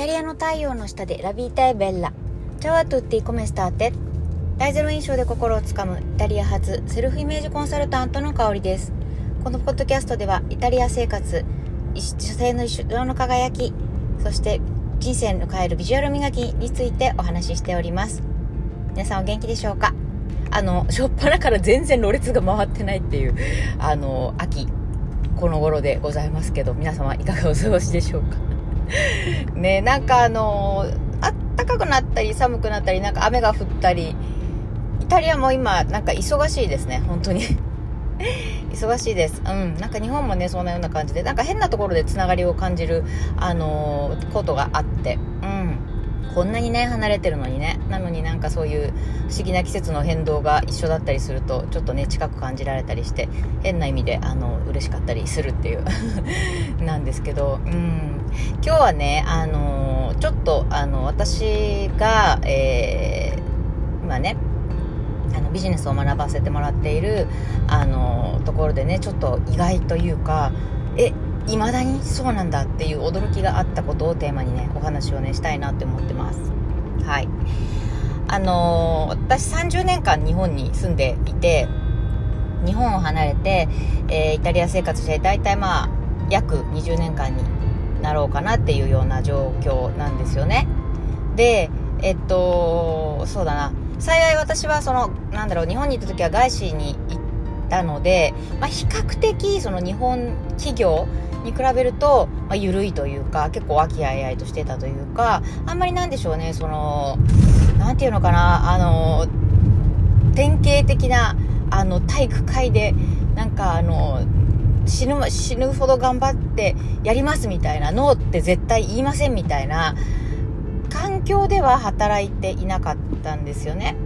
タリアの太陽の下でラビータエベッラ。チャワトゥッティコメスターテ。大ゼロ印象で心をつかむイタリア発セルフイメージコンサルタントの香りです。このポッドキャストではイタリア生活、女性の色の輝き、そして人生の変えるビジュアル磨きについてお話ししております。皆さんお元気でしょうか？あの、しょっぱなから全然ろれつが回ってないっていう、あの、秋、この頃でございますけど、皆様いかがお過ごしでしょうか？ね、なんかあのー、あったかくなったり寒くなったり、なんか雨が降ったり、イタリアも今、なんか忙しいですね、本当に。忙しいです。うん。なんか日本もね、そんなような感じで、なんか変なところでつながりを感じる、あのー、ことがあって、こんなにね、離れてるのにね。なのになんかそういう不思議な季節の変動が一緒だったりすると、ちょっとね、近く感じられたりして、変な意味で、あの、嬉しかったりするっていう なんですけど、うん。今日はね、あのちょっと、あの、私が、えー、今ね、あのビジネスを学ばせてもらっている、あのところでね、ちょっと意外というか、え、未だにそうなんだっていう驚きがあったことをテーマにね、お話をね、したいなって思ってます。はい。あの私30年間日本に住んでいて、日本を離れて、えー、イタリア生活して、大体まあ、約20年間になろうかなっていうような状況なんですよね。で、えっと、そうだな。幸い私はその、なんだろう、日本に行った時は外資に行ったので、まあ、比較的その日本企業に比べると、まあ、緩いというか、結構和気あいあいとしてたというか、あんまりなんでしょうね、その、なんていうのかな、あの、典型的な、あの、体育会で、なんかあの、死ぬ、死ぬほど頑張ってやりますみたいな、ノーって絶対言いませんみたいな、環境では働いていなかったんですよね。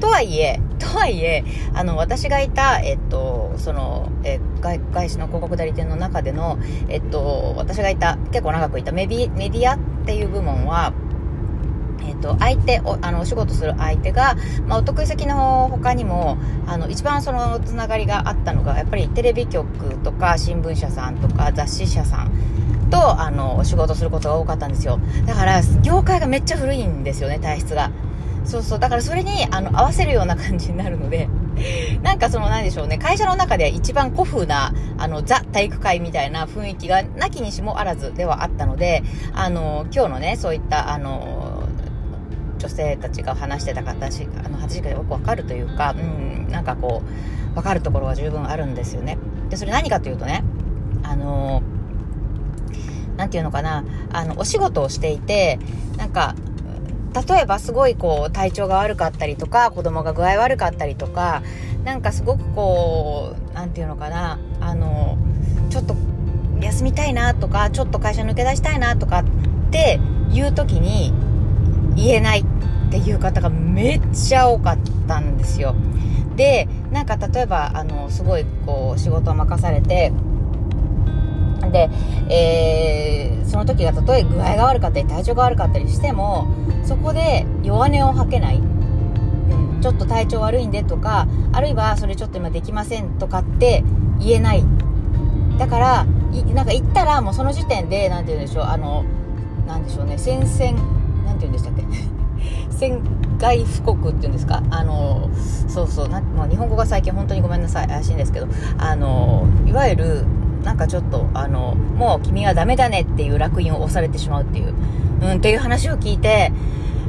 とはいえ、とはいえ、あの、私がいた、えっと、その、え外外資の広告代理店の中での、えっと、私がいた、結構長くいたメディメディアっていう部門は、えっ、と、相手、お、あの、お仕事する相手が、まあ、お得意先の他にも、あの、一番そのつながりがあったのが、やっぱりテレビ局とか、新聞社さんとか、雑誌社さんと、あの、お仕事することが多かったんですよ。だから、業界がめっちゃ古いんですよね、体質が。そうそう。だからそれに、あの、合わせるような感じになるので、なんかその、なんでしょうね、会社の中で一番古風な、あの、ザ体育会みたいな雰囲気が、なきにしもあらずではあったので、あの、今日のね、そういった、あの、女性たちが話してた形あの話がよくわかるというか、うん、なんかこう分かるところは十分あるんですよね。でそれ何かというとねあの何て言うのかな。あのお仕事をしていてなんか例えばすごいこう体調が悪かったりとか子供が具合悪かったりとかなんかすごくこう何て言うのかなあのちょっと休みたいなとかちょっと会社抜け出したいなとかっていう時に言えないっていう方がめっちゃ多かったんですよ。で、なんか例えば、あの、すごいこう、仕事を任されて、で、えー、その時がたとえ具合が悪かったり体調が悪かったりしても、そこで弱音を吐けない。うん、ちょっと体調悪いんでとか、あるいはそれちょっと今できませんとかって言えない。だから、なんか言ったらもうその時点で、なんて言うんでしょう、あの、なんでしょうね、戦線何て言うんでしたっけ？船外布告っていうんですか？あのそうそうな、まあ、日本語が最近本当にごめんなさい怪しいんですけどあのいわゆるなんかちょっとあのもう君はダメだねっていう烙印を押されてしまうっていう、うん、っていう話を聞いて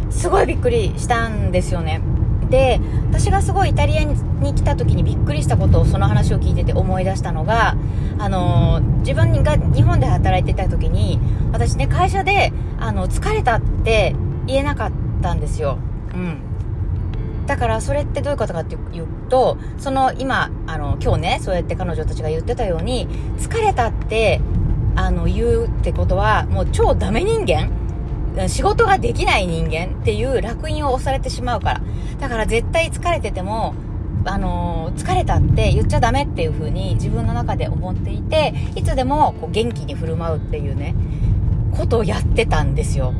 すごいびっくりしたんですよね。で私がすごいイタリアに来た時にびっくりしたことをその話を聞いてて思い出したのがあの自分が日本で働いてた時に私ね会社であの疲れたって言えなかったんですよ。うん。だからそれってどういうことかっていうとその今あの今日ねそうやって彼女たちが言ってたように疲れたってあの言うってことはもう超ダメ人間仕事ができない人間っていう烙印を押されてしまうから。だから絶対疲れてても、あの、疲れたって言っちゃダメっていう風に自分の中で思っていて、いつでもこう元気に振る舞うっていうね、ことをやってたんですよ。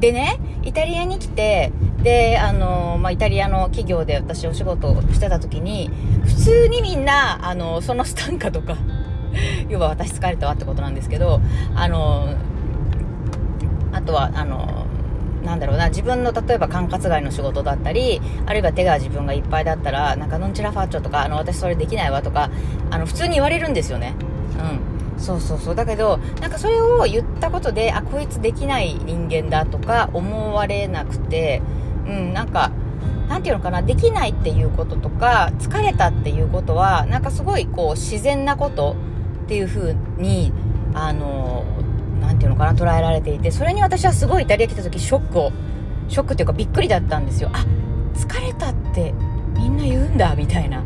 でね、イタリアに来て、で、あの、まあ、イタリアの企業で私お仕事をしてた時に、普通にみんな、あの、そのスタンカとか 要は私疲れたわってことなんですけど、あのあとはあのなんだろうな自分の例えば管轄外の仕事だったりあるいは手が自分がいっぱいだったらなんかのんちらファッチョとかあの私それできないわとかあの普通に言われるんですよね。うん。そうそうそう。だけどなんかそれを言ったことであこいつできない人間だとか思われなくてうんなんかなんていうのかなできないっていうこととか疲れたっていうことはなんかすごいこう自然なことっていう風にあのなんていうのかな捉えられていてそれに私はすごいイタリア来た時ショックをショックっていうかびっくりだったんですよ。あ疲れたってみんな言うんだみたいな。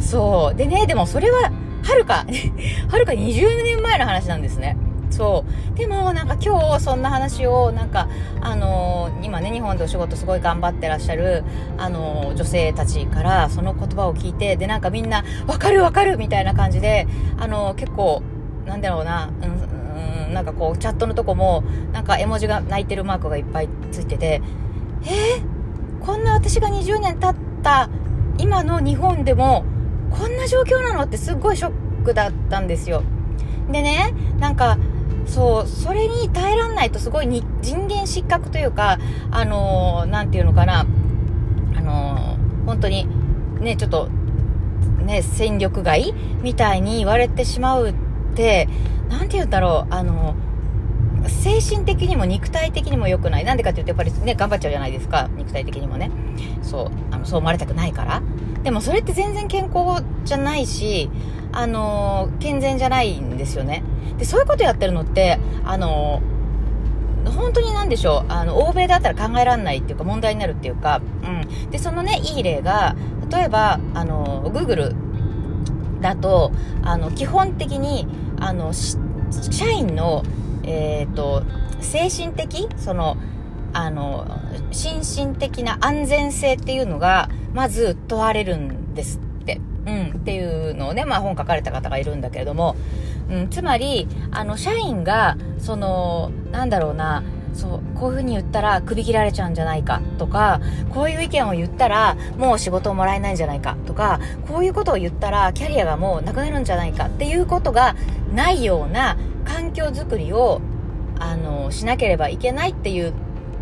そう。でねでもそれははるか はるか20年前の話なんですね。そう。でもなんか今日そんな話をなんかあのー、今ね日本でお仕事すごい頑張ってらっしゃるあのー、女性たちからその言葉を聞いてでなんかみんなわかるわかるみたいな感じであのー、結構なんだろうな、うん、なんかこうチャットのとこもなんか絵文字が泣いてるマークがいっぱいついててえー、こんな私が20年経った今の日本でもこんな状況なの？ってすっごいショックだったんですよ。でねなんかそうそれに耐えらんないとすごいに人間失格というかあのー、て言うのかな。あのー、本当にねちょっとね戦力外みたいに言われてしまうって何て言うんだろう。あのー、精神的にも肉体的にも良くない。なんでかっていうと、やっぱりね、頑張っちゃうじゃないですか。肉体的にもね。そう、あの、そう思われたくないから。でもそれって全然健康じゃないし、あの健全じゃないんですよね。で、そういうことやってるのって、あの本当に何でしょう、あの、欧米だったら考えられないっていうか問題になるっていうか、うん。で、そのね、いい例が、例えば、あの、Google だと、あの、基本的に、あの、社員の、えっ、ー、と、精神的、その、あの、心身的な安全性っていうのが、まず問われるんですって。うん、っていうのをね、まあ本書かれた方がいるんだけれども、うん、つまり、あの、社員が、その、なんだろうな、そう、こういうふうに言ったら首切られちゃうんじゃないかとか、こういう意見を言ったらもう仕事をもらえないんじゃないかとか、こういうことを言ったらキャリアがもうなくなるんじゃないかっていうことがないような環境づくりを、あの、しなければいけないっていう、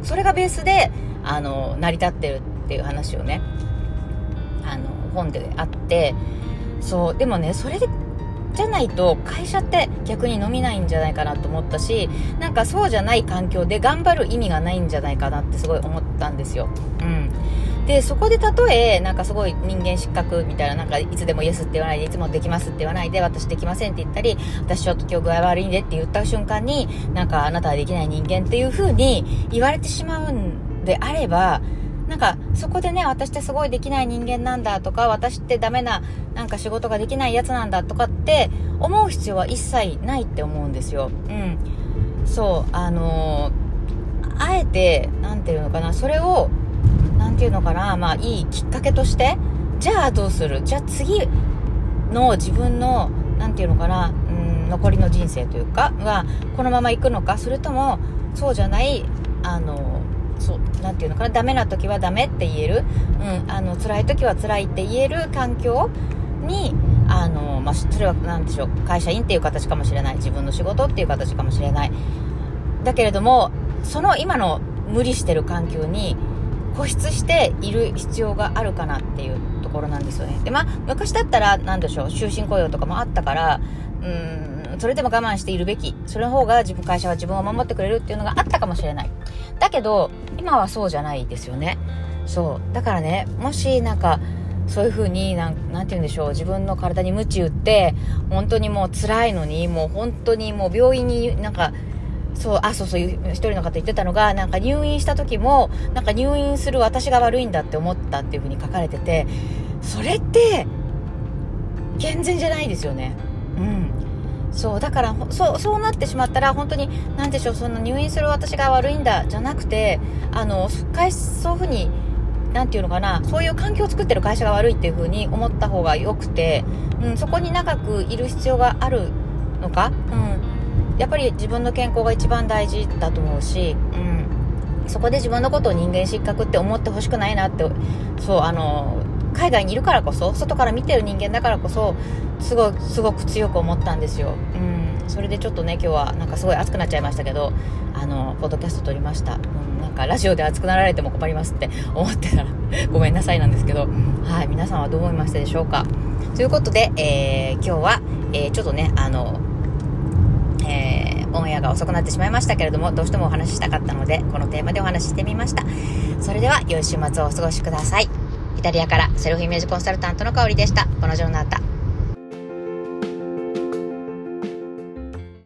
それがベースで、あの、成り立ってるっていう話をね、あの、本であって、そう、でもね、それでじゃないと会社って逆に伸びないんじゃないかなと思ったしなんかそうじゃない環境で頑張る意味がないんじゃないかなってすごい思ったんですよ。うんで、そこでたとえ、なんかすごい人間失格みたいな、なんかいつでもイエスって言わないで、いつもできますって言わないで、私できませんって言ったり、私ちょっと今日具合悪いんでって言った瞬間に、なんかあなたはできない人間っていう風に言われてしまうんであれば、なんかそこでね私ってすごいできない人間なんだとか私ってダメななんか仕事ができないやつなんだとかって思う必要は一切ないって思うんですよ。うん。そうあのー、あえて何て言うのかなそれを何て言うのかなまあいいきっかけとしてじゃあどうする？じゃあ次の自分の何て言うのかなうん残りの人生というかはこのまま行くのか？それともそうじゃないあのそう何て言うのかなダメな時はダメって言える、うん、あの辛い時は辛いって言える？環境にあの、まあ、それは何でしょう？会社員っていう形かもしれない。自分の仕事っていう形かもしれない。だけれどもその今の無理してる環境に固執している必要があるかなっていうところなんですよねでまあ昔だったら何でしょう終身雇用とかもあったからうーんそれでも我慢しているべき。それの方が自分、会社は自分を守ってくれるっていうのがあったかもしれない。だけど、今はそうじゃないですよね。そう。だからね、もしなんか、そういう風になん、なんて言うんでしょう、自分の体に鞭打って、本当にもう辛いのに、もう本当にもう病院になんか、そう、あ、そうそう、一人の方言ってたのが、なんか入院した時も、なんか入院する私が悪いんだって思ったっていう風に書かれてて、それって、健全じゃないですよね。うん。そうだからそうそうなってしまったら本当に何でしょうそんな入院する私が悪いんだじゃなくてあのそういうふうに何て言うのかなそういう環境を作ってる会社が悪いっていうふうに思った方がよくて、うん、そこに長くいる必要があるのか、うん、やっぱり自分の健康が一番大事だと思うし、うん、そこで自分のことを人間失格って思ってほしくないなってそうあの海外にいるからこそ外から見てる人間だからこそすごすごく強く思ったんですよ。うん。それでちょっとね今日はなんかすごい熱くなっちゃいましたけどあのポッドキャスト撮りました、うん、なんかラジオで熱くなられても困りますって 思ってたらごめんなさいなんですけどはい皆さんはどう思いましたでしょうか？ということで、えー、今日は、えー、ちょっとねあのえー、オンエアが遅くなってしまいましたけれども、どうしてもお話ししたかったので、このテーマでお話ししてみました。それでは、良い週末をお過ごしください。イタリアからセルフイメージコンサルタントの香りでした。このジョーナータ。